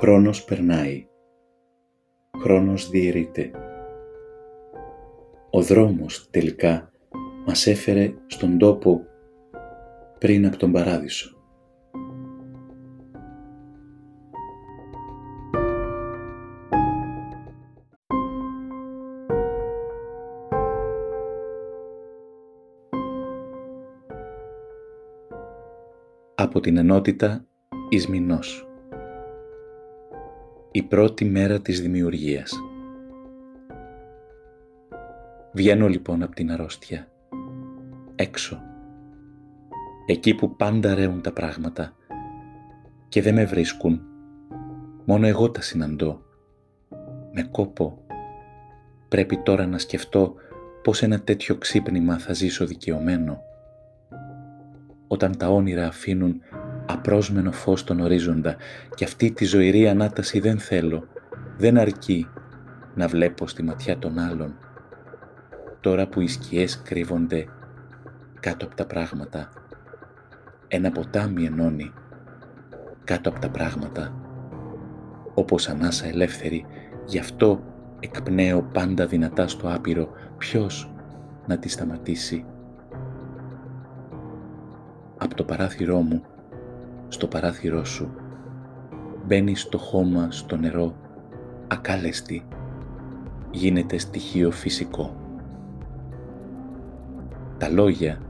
Χρόνος περνάει. Χρόνος διαιρείται. Ο δρόμος τελικά μας έφερε στον τόπο πριν από τον παράδεισο. Από την ενότητα Ισμηνός Η πρώτη μέρα της δημιουργίας Βγαίνω λοιπόν από την αρρώστια, έξω, εκεί που πάντα ρέουν τα πράγματα και δεν με βρίσκουν, μόνο εγώ τα συναντώ. Με κόπο πρέπει τώρα να σκεφτώ πως ένα τέτοιο ξύπνημα θα ζήσω δικαιωμένο. Όταν τα όνειρα αφήνουν απρόσμενο φως στον ορίζοντα και αυτή τη ζωηρή ανάταση δεν θέλω, δεν αρκεί να βλέπω στη ματιά των άλλων τώρα που οι σκιές κρύβονται κάτω από τα πράγματα. Ένα ποτάμι ενώνει κάτω από τα πράγματα. Όπως ανάσα ελεύθερη, γι' αυτό εκπνέω πάντα δυνατά στο άπειρο ποιος να τη σταματήσει. Από το παράθυρό μου, στο παράθυρό σου, μπαίνει στο χώμα, στο νερό, ακάλεστη, γίνεται στοιχείο φυσικό. Τα λόγια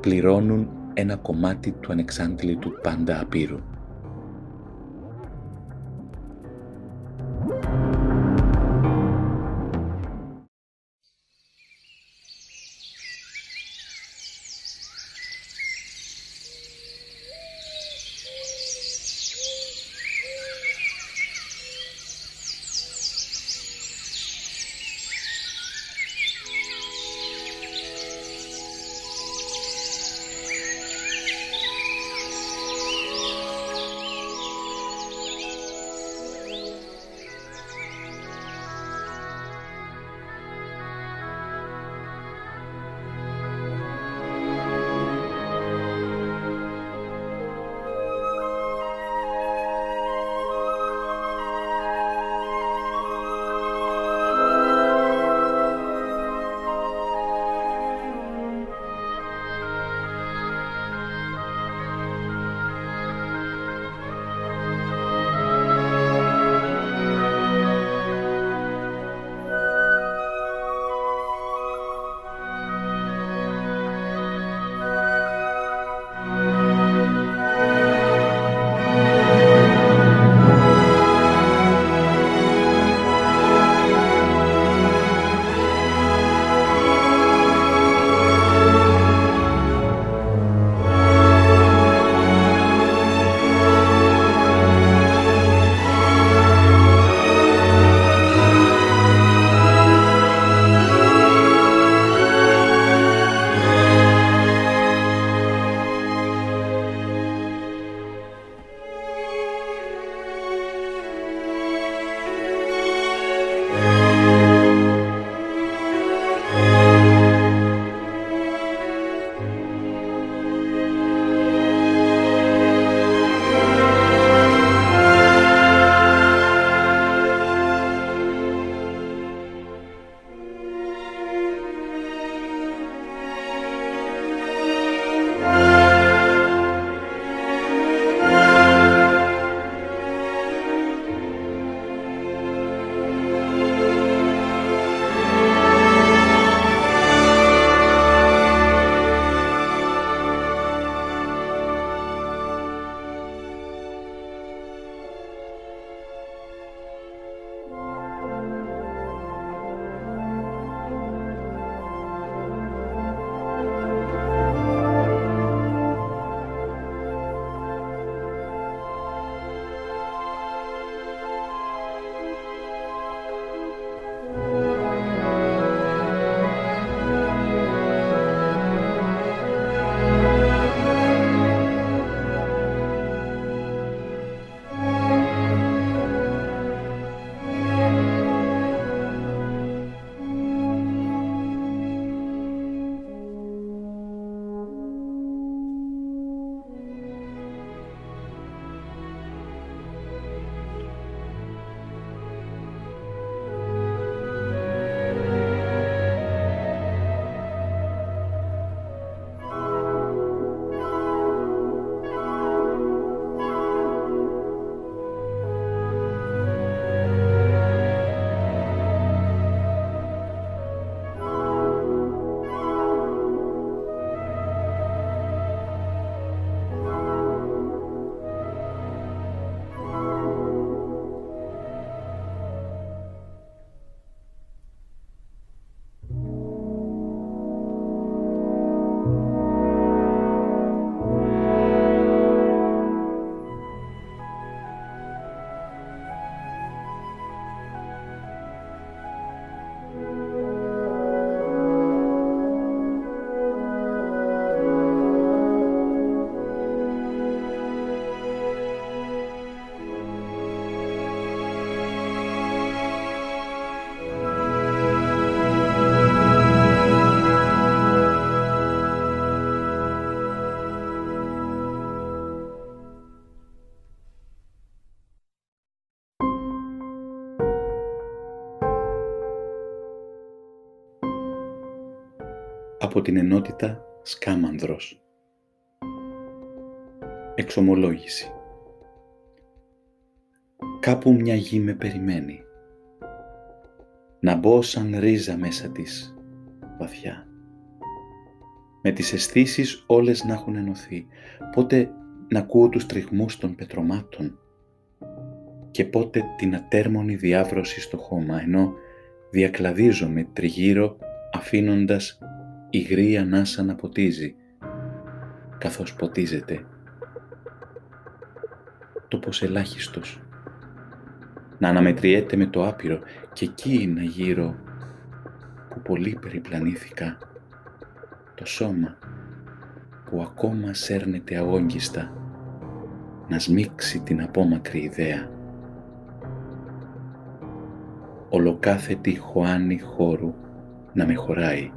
πληρώνουν ένα κομμάτι του ανεξάντλητου πάντα απείρου. Από την ενότητα Σκάμανδρος. Εξομολόγηση Κάπου μια γη με περιμένει. Να μπω σαν ρίζα μέσα της, βαθιά. Με τις αισθήσεις όλες να έχουν ενωθεί, πότε να ακούω τους τριγμούς των πετρωμάτων και πότε την ατέρμονη διάβρωση στο χώμα, ενώ διακλαδίζομαι τριγύρω αφήνοντας υγρή ανάσα να ποτίζει, καθώς ποτίζεται. Το πως ελάχιστος. Να αναμετριέται με το άπειρο και εκεί να γύρω που πολύ περιπλανήθηκα το σώμα που ακόμα σέρνεται αγόγγιστα να σμίξει την απόμακρη ιδέα. Ολοκάθετη χωάνη χώρου να με χωράει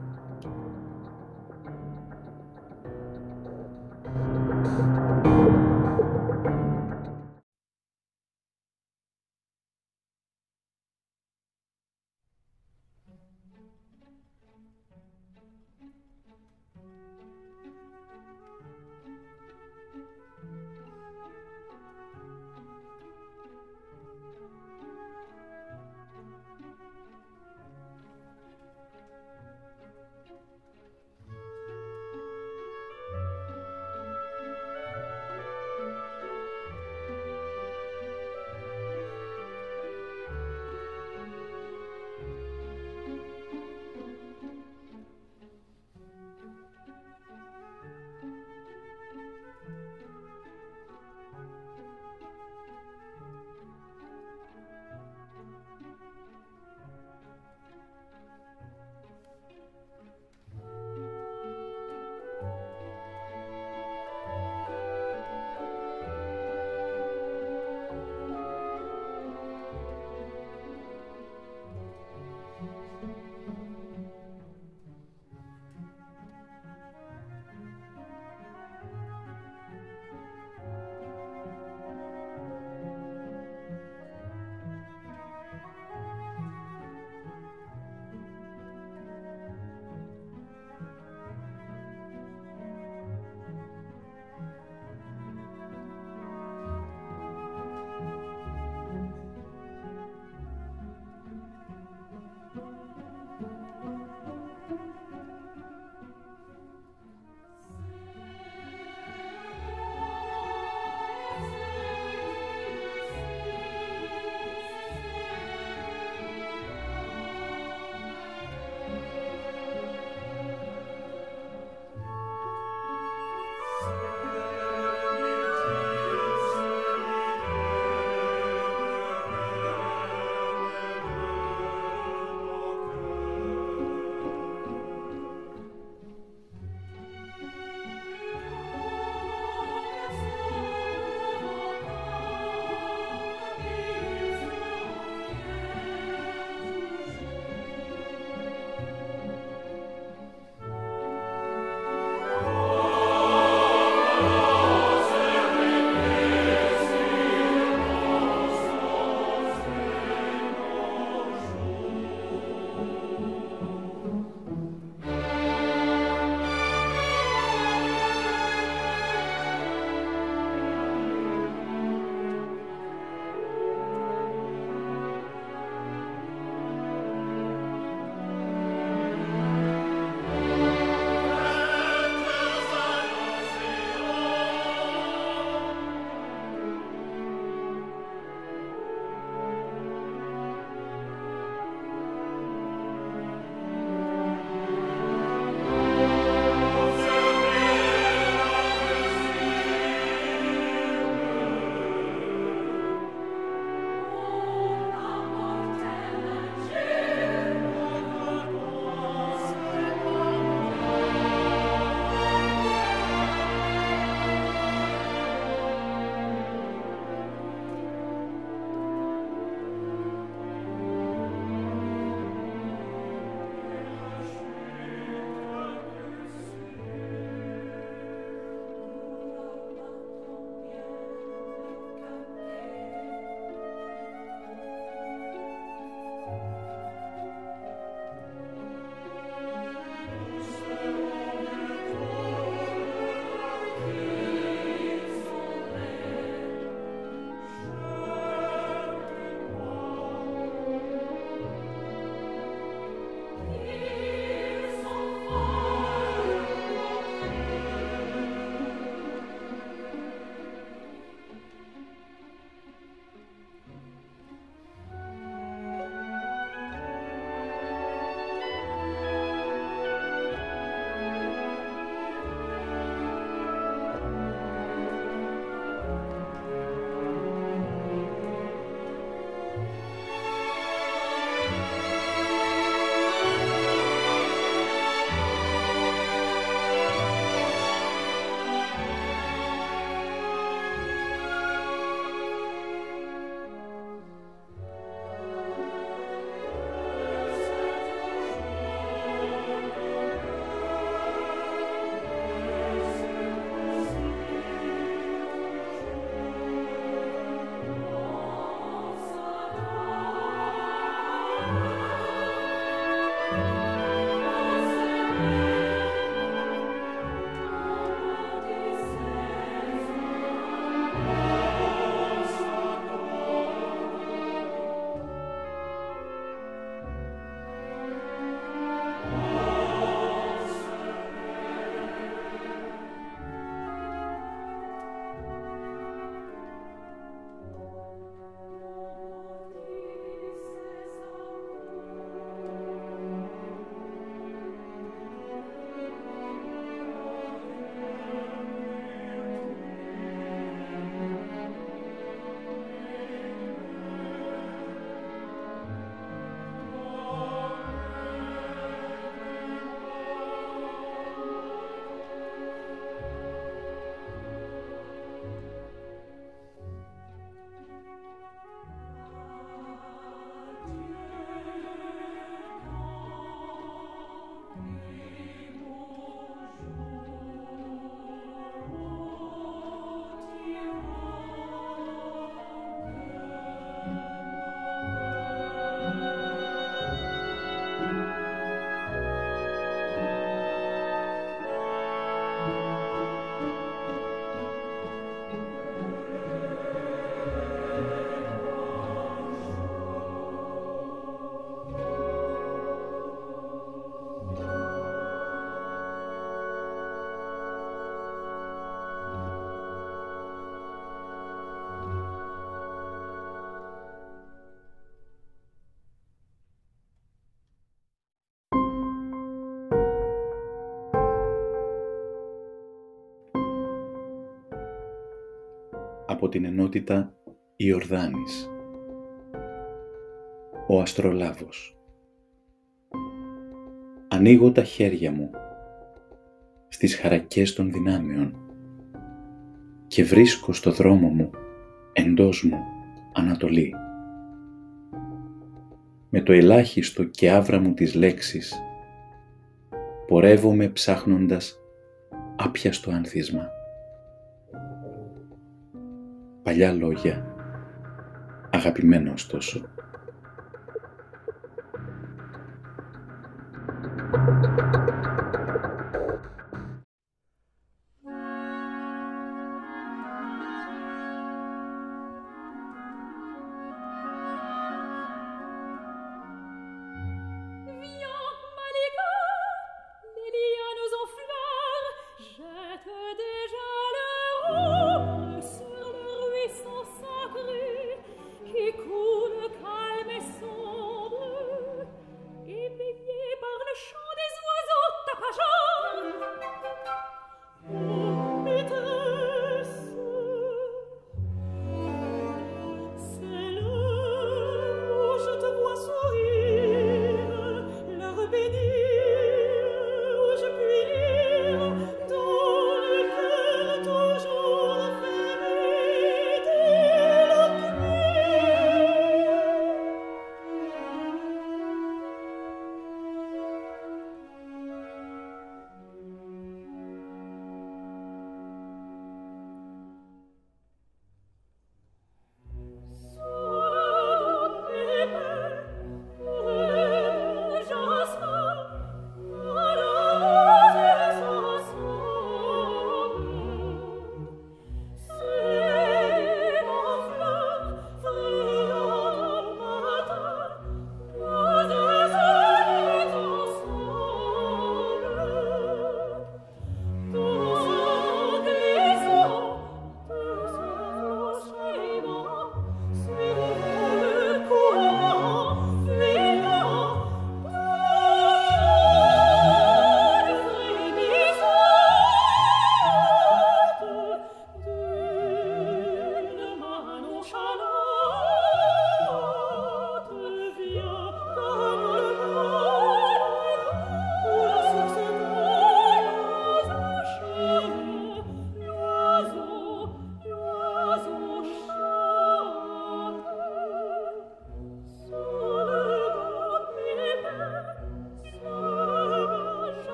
την ενότητα Ιορδάνης. Ο Αστρολάβος Ανοίγω τα χέρια μου στις χαρακές των δυνάμεων και βρίσκω στο δρόμο μου εντός μου Ανατολή. Με το ελάχιστο και άβρα μου της λέξης πορεύομαι ψάχνοντας άπιαστο άνθισμα. Παλιά λόγια, αγαπημένος ωστόσο.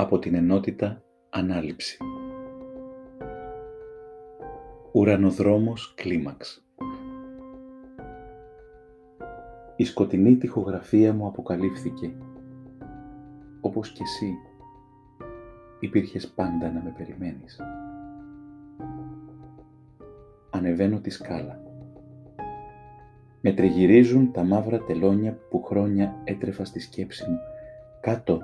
Από την ενότητα Ανάληψη. Ουρανοδρόμος κλίμαξ. Η σκοτεινή τοιχογραφία μου αποκαλύφθηκε. Όπως και εσύ, υπήρχες πάντα να με περιμένεις. Ανεβαίνω τη σκάλα. Με τριγυρίζουν τα μαύρα τελώνια που χρόνια έτρεφα στη σκέψη μου. Κάτω,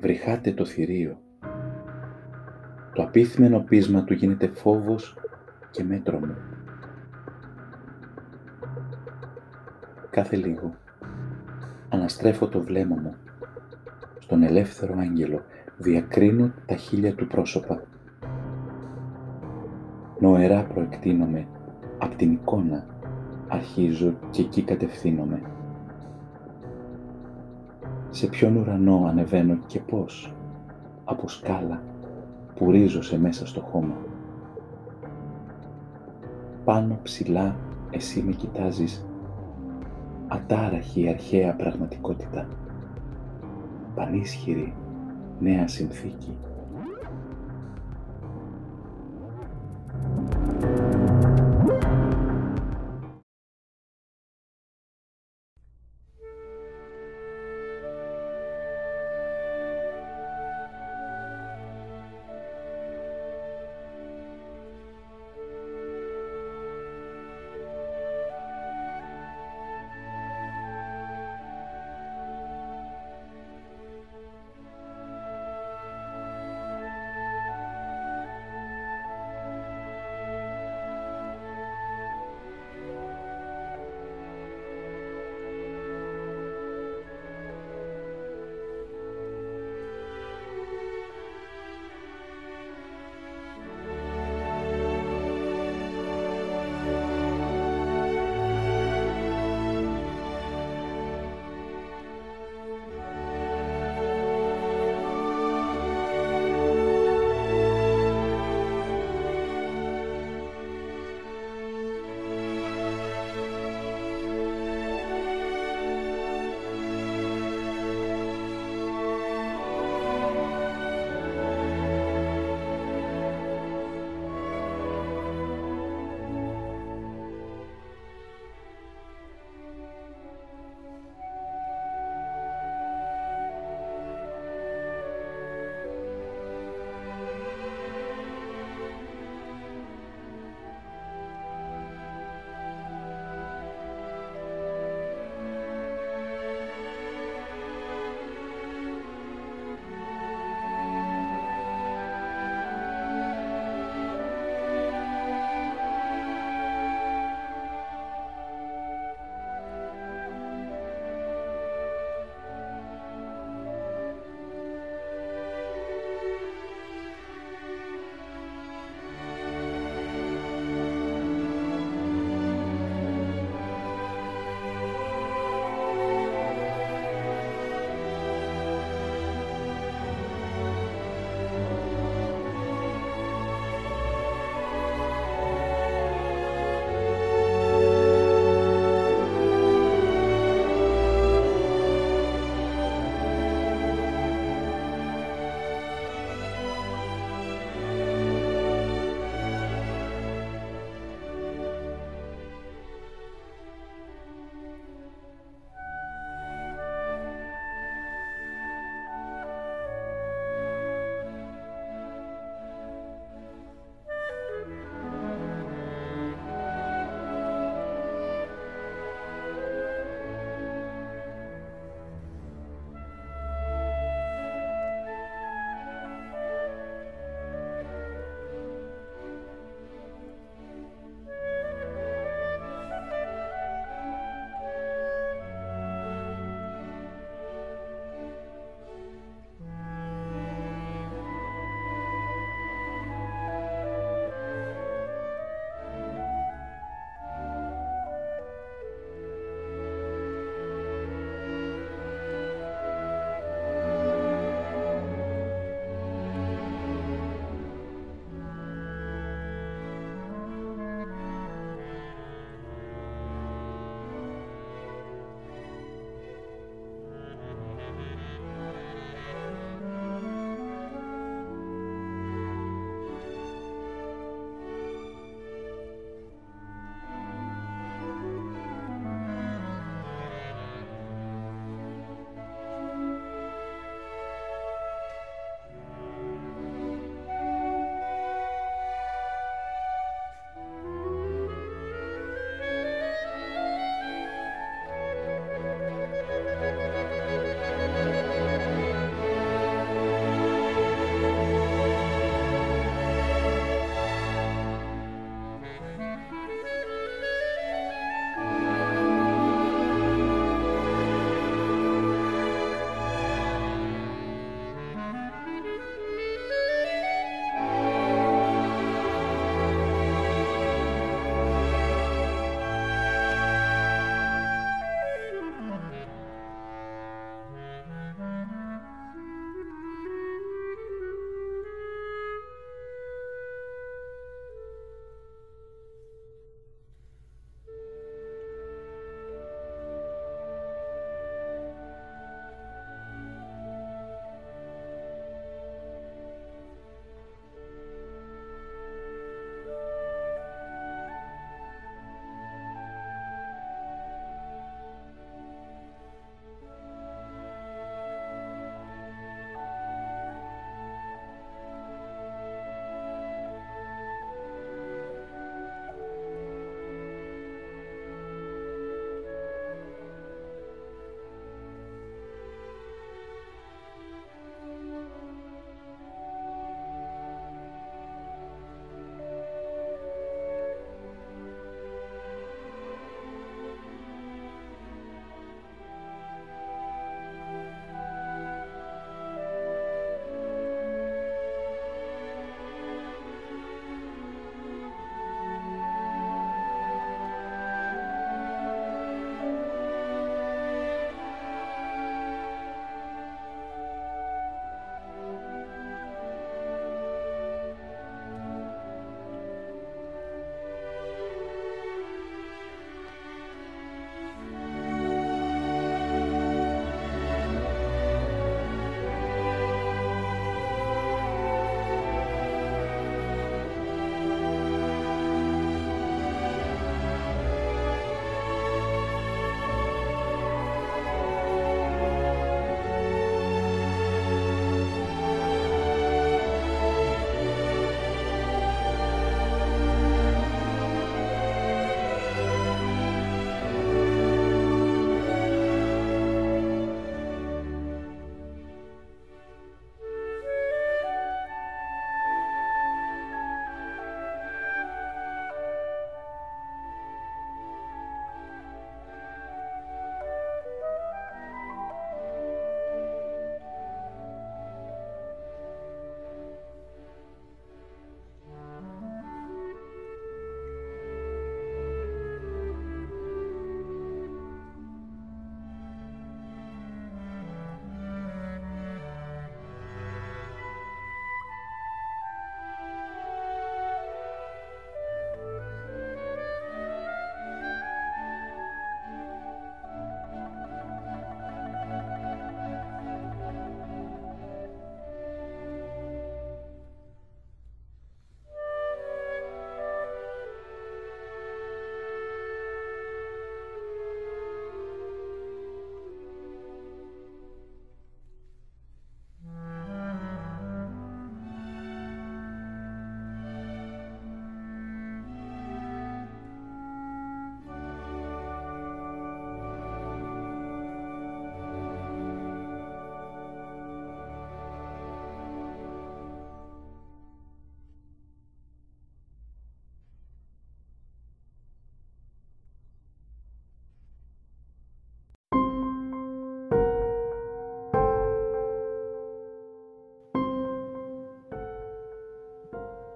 βρυχάτε το θηρίο. Το απίθμενο πείσμα του γίνεται φόβος και μέτρο μου. Κάθε λίγο αναστρέφω το βλέμμα μου στον ελεύθερο άγγελο, διακρίνω τα χείλια του πρόσωπα. Νοερά προεκτείνομαι, απ' την εικόνα αρχίζω και εκεί κατευθύνομαι. Σε ποιον ουρανό ανεβαίνω και πώς, από σκάλα που ρίζωσε μέσα στο χώμα. Πάνω ψηλά εσύ με κοιτάζεις, ατάραχη αρχαία πραγματικότητα. Πανίσχυρη νέα συνθήκη.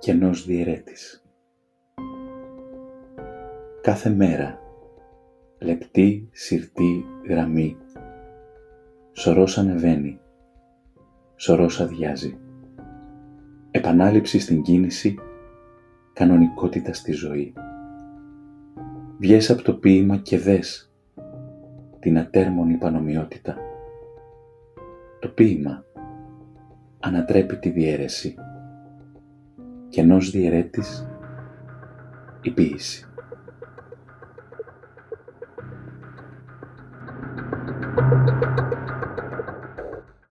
Κενός διαιρέτης. Κάθε μέρα, λεπτή, σιρτή, γραμμή, σωρός ανεβαίνει, σωρός αδειάζει. Επανάληψη στην κίνηση, κανονικότητα στη ζωή. Βγες από το ποίημα και δες την ατέρμονη πανομοιότητα. Το ποίημα ανατρέπει τη διαίρεση και ενός διαιρέτης η ποίηση.